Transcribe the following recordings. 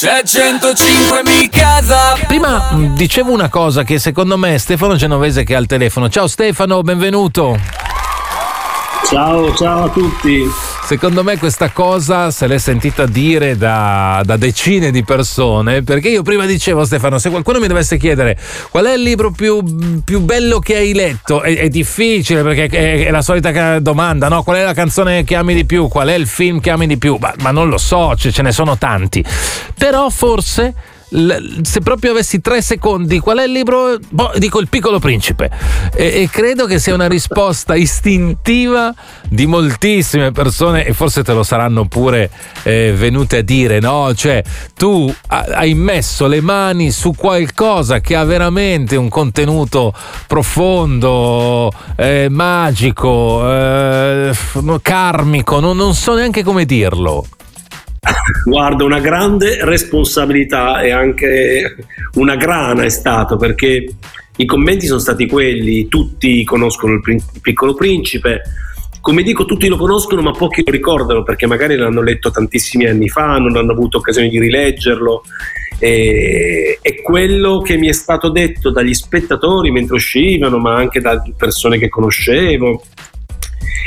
C'è 105 mi casa. Prima mh, dicevo una cosa che secondo me è Stefano Genovese che ha il telefono. Ciao Stefano, benvenuto. Ciao, ciao a tutti. Secondo me questa cosa se l'è sentita dire da, da, decine di persone, perché io prima dicevo Stefano, se qualcuno mi dovesse chiedere qual è il libro più, più bello che hai letto, è, è difficile perché è, è, la solita domanda, no? Qual è la canzone che ami di più? Qual è il film che ami di più? Ma, ma non lo so, ce, ce ne sono tanti. Però forse se proprio avessi tre secondi, qual è il libro? Boh, dico Il piccolo principe. E, e, credo che sia una risposta istintiva di moltissime persone, e forse te lo saranno pure eh, venute a dire, no? Cioè, tu hai messo le mani su qualcosa che ha veramente un contenuto profondo, eh, magico, eh, karmico, non, non so neanche come dirlo. Guarda, una grande responsabilità e anche una grana è stato perché i commenti sono stati quelli, tutti conoscono il, piccolo principe, come dico tutti lo conoscono ma pochi lo ricordano perché magari l'hanno letto tantissimi anni fa, non hanno avuto occasione di rileggerlo. E, e quello che mi è stato detto dagli spettatori mentre uscivano ma anche da persone che conoscevo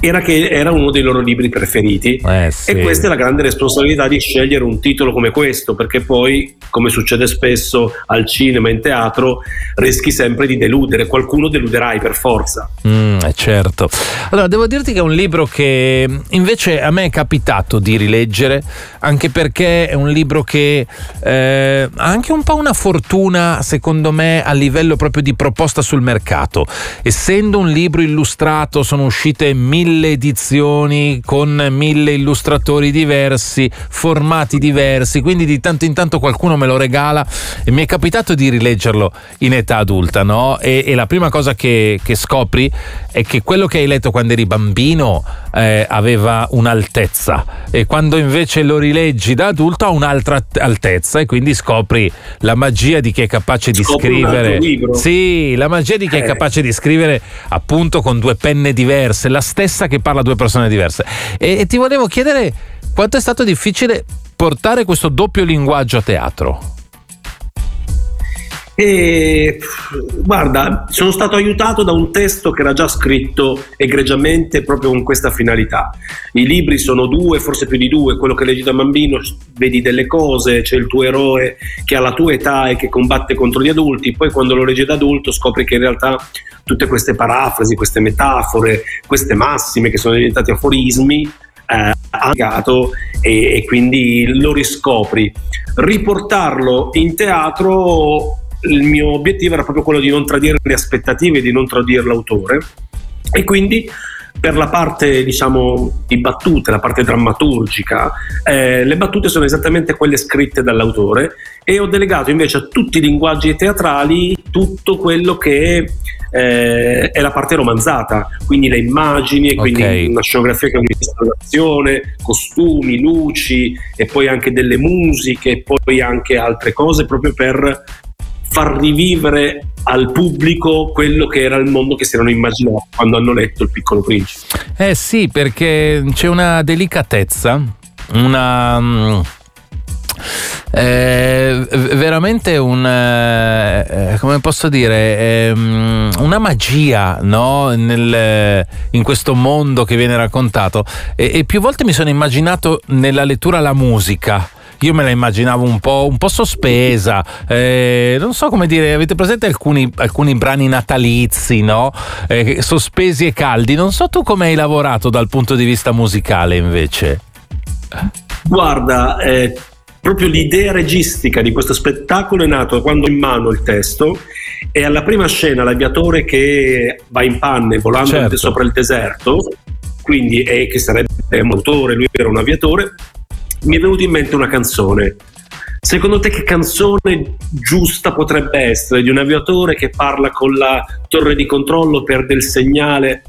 era che era uno dei loro libri preferiti. Eh sì. e questa è la grande responsabilità di scegliere un titolo come questo perché poi come succede spesso al cinema e in teatro rischi sempre di deludere. Qualcuno deluderai per forza. Mm, eh, certo. Allora devo dirti che è un libro che invece a me è capitato di rileggere anche perché è un libro che eh, ha anche un po' una fortuna secondo me a livello proprio di proposta sul mercato. Essendo un libro illustrato sono uscite mille edizioni con mille illustratori diversi, formati diversi, quindi di tanto in tanto qualcuno me lo regala e mi è capitato di rileggerlo in età adulta, no? E, e la prima cosa che, che, scopri è che quello che hai letto quando eri bambino eh, aveva un'altezza e quando invece lo rileggi da adulto ha un'altra altezza e quindi scopri la magia di chi è capace di scopri scrivere. Sì, la magia di chi eh. è capace di scrivere appunto con due penne diverse, la stessa che parla a due persone diverse. E, e ti volevo chiedere quanto è stato difficile portare questo doppio linguaggio a teatro. E guarda, sono stato aiutato da un testo che era già scritto egregiamente proprio con questa finalità. I libri sono due, forse più di due, quello che leggi da bambino vedi delle cose, c'è il tuo eroe che ha la tua età e che combatte contro gli adulti, poi quando lo leggi da adulto scopri che in realtà tutte queste parafrasi, queste metafore, queste massime che sono diventate aforismi, eh, ha negato e, e quindi lo riscopri. Riportarlo in teatro il mio obiettivo era proprio quello di non tradire le aspettative, di non tradire l'autore e quindi per la parte diciamo di battute, la parte drammaturgica, eh, le battute sono esattamente quelle scritte dall'autore e ho delegato invece a tutti i linguaggi teatrali tutto quello che eh, è la parte romanzata, quindi le immagini e quindi okay. una scenografia che è un'installazione, costumi, luci e poi anche delle musiche e poi anche altre cose proprio per far rivivere al pubblico quello che era il mondo che si erano immaginati quando hanno letto Il piccolo principe. Eh sì, perché c'è una delicatezza, una... Mm, eh, veramente un eh, come posso dire eh, una magia no? Nel, in questo mondo che viene raccontato e, e più volte mi sono immaginato nella lettura la musica io me la immaginavo un po', un po sospesa, eh, non so come dire, avete presente alcuni, alcuni brani natalizi, no? Eh, sospesi e caldi, non so tu come hai lavorato dal punto di vista musicale invece. Guarda, eh, proprio l'idea registica di questo spettacolo è nato quando ho in mano il testo e alla prima scena l'aviatore che va in panne volando certo. sopra il deserto, quindi è che sarebbe un motore, lui era un aviatore, mi è venuta in mente una canzone. Secondo te che canzone giusta potrebbe essere di un aviatore che parla con la torre di controllo, perde il segnale?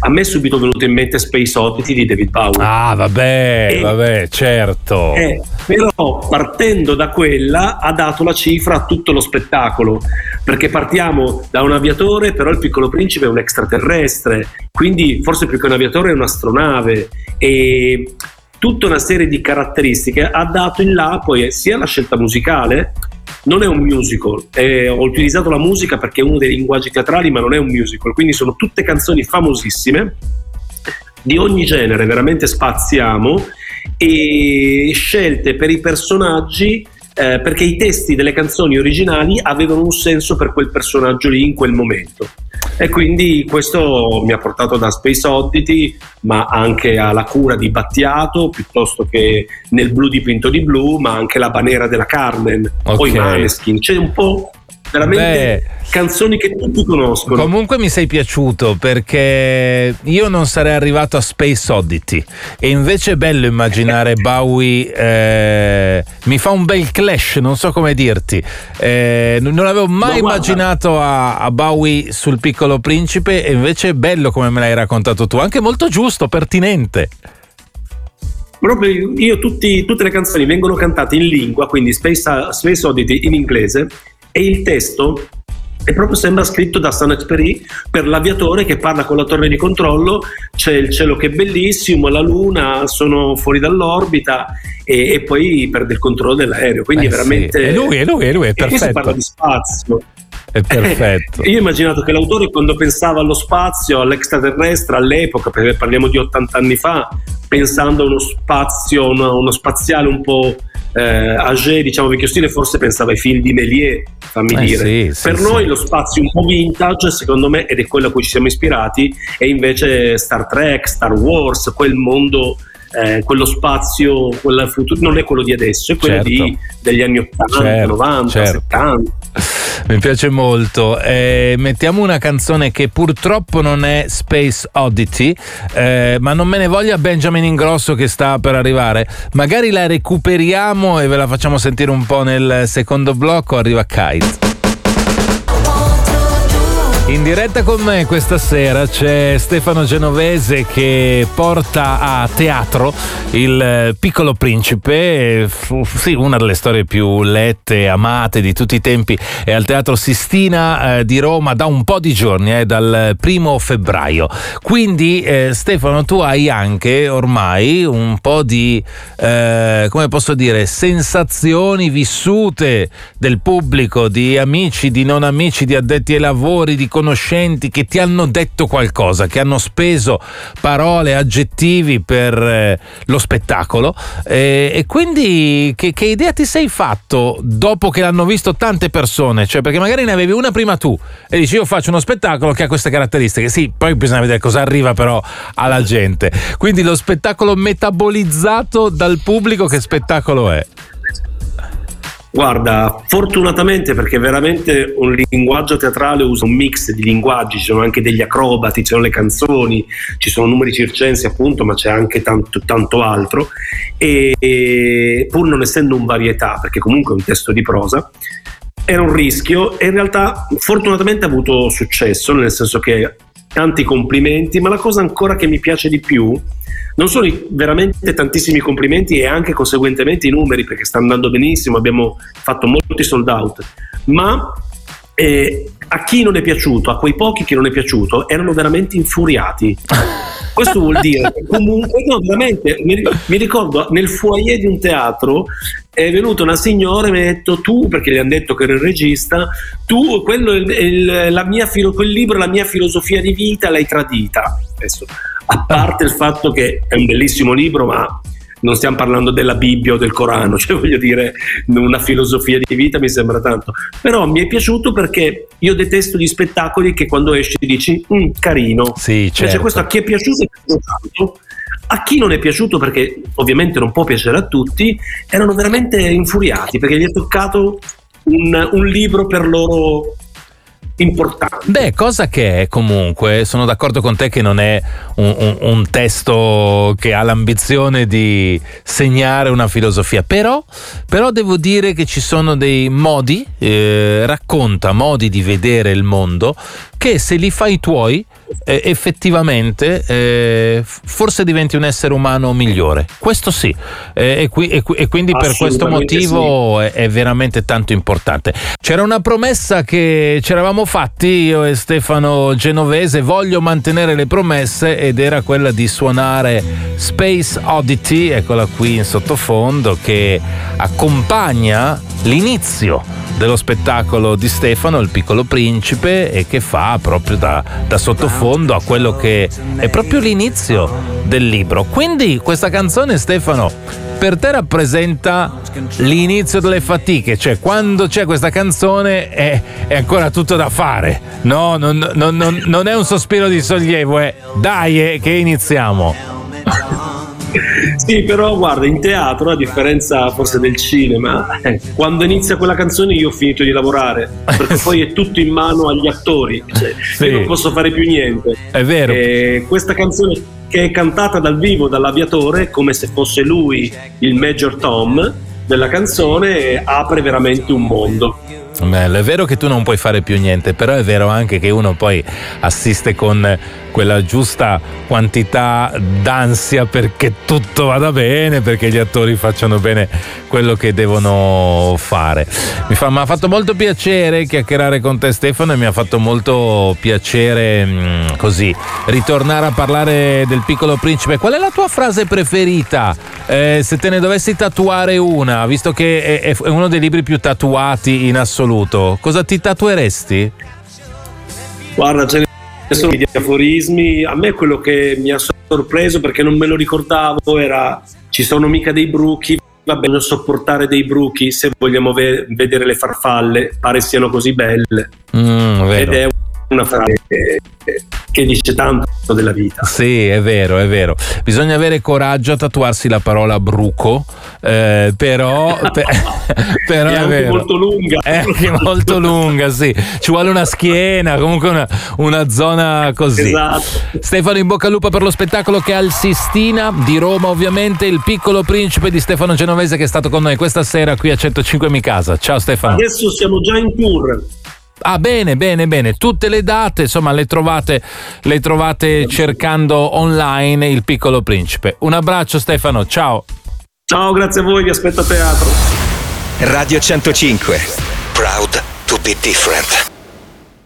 A me è subito venuto in mente Space Oddity di David Bowie. Ah, vabbè, e, vabbè, certo. Eh, però partendo da quella ha dato la cifra a tutto lo spettacolo, perché partiamo da un aviatore, però il piccolo principe è un extraterrestre, quindi forse più che un aviatore è un'astronave e tutta una serie di caratteristiche, ha dato in là poi sia la scelta musicale, non è un musical, eh, ho utilizzato la musica perché è uno dei linguaggi teatrali, ma non è un musical, quindi sono tutte canzoni famosissime di ogni genere, veramente spaziamo e scelte per i personaggi eh, perché i testi delle canzoni originali avevano un senso per quel personaggio lì in quel momento. E quindi questo mi ha portato da Space Oddity, ma anche alla cura di Battiato, piuttosto che nel blu dipinto di blu, ma anche la banera della Carmen, okay. poi Maneskin. C'è un po' veramente Beh, canzoni che tutti conoscono. Comunque mi sei piaciuto perché io non sarei arrivato a Space Oddity e invece è bello immaginare Bowie, eh, mi fa un bel clash, non so come dirti. Eh, non avevo mai no, immaginato a, a, Bowie sul piccolo principe e invece è bello come me l'hai raccontato tu, anche molto giusto, pertinente proprio io tutti, tutte le canzoni vengono cantate in lingua, quindi Space, Space Oddity in inglese e il testo è proprio sembra scritto da Saint-Exupéry per l'aviatore che parla con la torre di controllo, c'è il cielo che è bellissimo, la luna sono fuori dall'orbita e, e poi perde il controllo dell'aereo, quindi eh veramente... Sì. E lui, è lui, è lui, è perfetto. E si parla di spazio. È perfetto. Eh, io ho immaginato che l'autore quando pensava allo spazio, all'extraterrestre all'epoca, perché parliamo di 80 anni fa, pensando a uno spazio, uno, uno spaziale un po' eh, age, diciamo vecchio stile, forse pensava ai film di Méliès, fammi eh dire. Sì, per sì, noi sì. lo spazio un po' vintage, secondo me, ed è quello a cui ci siamo ispirati, è invece Star Trek, Star Wars, quel mondo eh, quello spazio, quel futuro, non è quello di adesso, è quello certo. di, degli anni 80, certo, 90, certo. 70. Mi piace molto. Eh, mettiamo una canzone che purtroppo non è Space Oddity, eh, ma non me ne voglia Benjamin Ingrosso che sta per arrivare. Magari la recuperiamo e ve la facciamo sentire un po' nel secondo blocco. Arriva Kite. In diretta con me questa sera c'è Stefano Genovese che porta a teatro il piccolo principe, sì, una delle storie più lette e amate di tutti i tempi, è al Teatro Sistina eh, di Roma da un po' di giorni, eh, dal primo febbraio. Quindi eh, Stefano tu hai anche ormai un po' di, eh, come posso dire, sensazioni vissute del pubblico, di amici, di non amici, di addetti ai lavori, di conoscenti che ti hanno detto qualcosa, che hanno speso parole, aggettivi per eh, lo spettacolo. Eh, e quindi che, che, idea ti sei fatto dopo che l'hanno visto tante persone? Cioè, perché magari ne avevi una prima tu e dici io faccio uno spettacolo che ha queste caratteristiche. Sì, poi bisogna vedere cosa arriva però alla gente. Quindi lo spettacolo metabolizzato dal pubblico, che spettacolo è? Guarda, fortunatamente perché veramente un linguaggio teatrale usa un mix di linguaggi, ci sono anche degli acrobati, ci sono le canzoni, ci sono numeri circensi appunto, ma c'è anche tanto, tanto altro. E, e pur non essendo un varietà, perché comunque è un testo di prosa, era un rischio e in realtà fortunatamente ha avuto successo, nel senso che tanti complimenti, ma la cosa ancora che mi piace di più non sono veramente tantissimi complimenti e anche conseguentemente i numeri perché sta andando benissimo, abbiamo fatto molti sold out, ma eh, a chi non è piaciuto, a quei pochi che non è piaciuto, erano veramente infuriati. Questo vuol dire che comunque, no, veramente, mi, ricordo nel foyer di un teatro è venuta una signora e mi ha detto tu, perché gli hanno detto che ero il regista, tu, quello il, la mia, quel libro, la mia filosofia di vita l'hai tradita. Adesso, a parte il fatto che è un bellissimo libro, ma non stiamo parlando della Bibbia o del Corano, cioè voglio dire una filosofia di vita mi sembra tanto, però mi è piaciuto perché io detesto gli spettacoli che quando esci dici mm, carino, sì, certo. cioè questo a chi è piaciuto è piaciuto. Tanto, a chi non è piaciuto perché ovviamente non può piacere a tutti, erano veramente infuriati perché gli è toccato un, un libro per loro importante. Beh, cosa che è comunque, sono d'accordo con te che non è un, un, un, testo che ha l'ambizione di segnare una filosofia, però, però devo dire che ci sono dei modi, eh, racconta modi di vedere il mondo che se li fai tuoi eh, effettivamente eh, forse diventi un essere umano migliore. Questo sì, eh, e, qui, e, e, quindi per questo motivo sì. è, è, veramente tanto importante. C'era una promessa che ci eravamo fatti io e Stefano Genovese, voglio mantenere le promesse ed era quella di suonare Space Oddity, eccola qui in sottofondo, che accompagna l'inizio dello spettacolo di Stefano, il piccolo principe, e che fa proprio da, da sottofondo a quello che è proprio l'inizio del libro. Quindi questa canzone, Stefano, per te rappresenta l'inizio delle fatiche, cioè quando c'è questa canzone è, è ancora tutto da fare, no? Non, non, non, non, è un sospiro di sollievo, è dai che iniziamo. Sì, però guarda, in teatro, a differenza forse del cinema, eh, quando inizia quella canzone io ho finito di lavorare, perché poi è tutto in mano agli attori, cioè, sì. io non posso fare più niente. È vero. E questa canzone che è cantata dal vivo dall'aviatore, come se fosse lui il Major Tom della canzone, apre veramente un mondo. Bello, è vero che tu non puoi fare più niente, però è vero anche che uno poi assiste con quella giusta quantità d'ansia perché tutto vada bene, perché gli attori facciano bene quello che devono fare. Mi, fa, ha fatto molto piacere chiacchierare con te Stefano e mi ha fatto molto piacere mh, mm, così ritornare a parlare del piccolo principe. Qual è la tua frase preferita? Eh, se te ne dovessi tatuare una, visto che è, è uno dei libri più tatuati in assoluto, cosa ti tatueresti? Guarda, ce ne sono gli aforismi. A me quello che mi ha sorpreso perché non me lo ricordavo era ci sono mica dei bruchi, vabbè non sopportare dei bruchi se vogliamo ve- vedere le farfalle, pare siano così belle. Mm, Ed è una frase che, che, dice tanto della vita. Sì, è vero, è vero. Bisogna avere coraggio a tatuarsi la parola bruco, eh, però, per, però è, è vero. molto lunga. È anche molto lunga, sì. Ci vuole una schiena, comunque una, una zona così. Esatto. Stefano, in bocca al lupo per lo spettacolo che è al Sistina di Roma, ovviamente, il piccolo principe di Stefano Genovese che è stato con noi questa sera qui a 105 Mi Casa. Ciao Stefano. Adesso siamo già in tour. Ah, bene, bene, bene. Tutte le date, insomma, le trovate, le trovate cercando online il piccolo principe. Un abbraccio, Stefano. Ciao. Ciao, grazie a voi, vi aspetto a teatro. Radio 105. Proud to be different.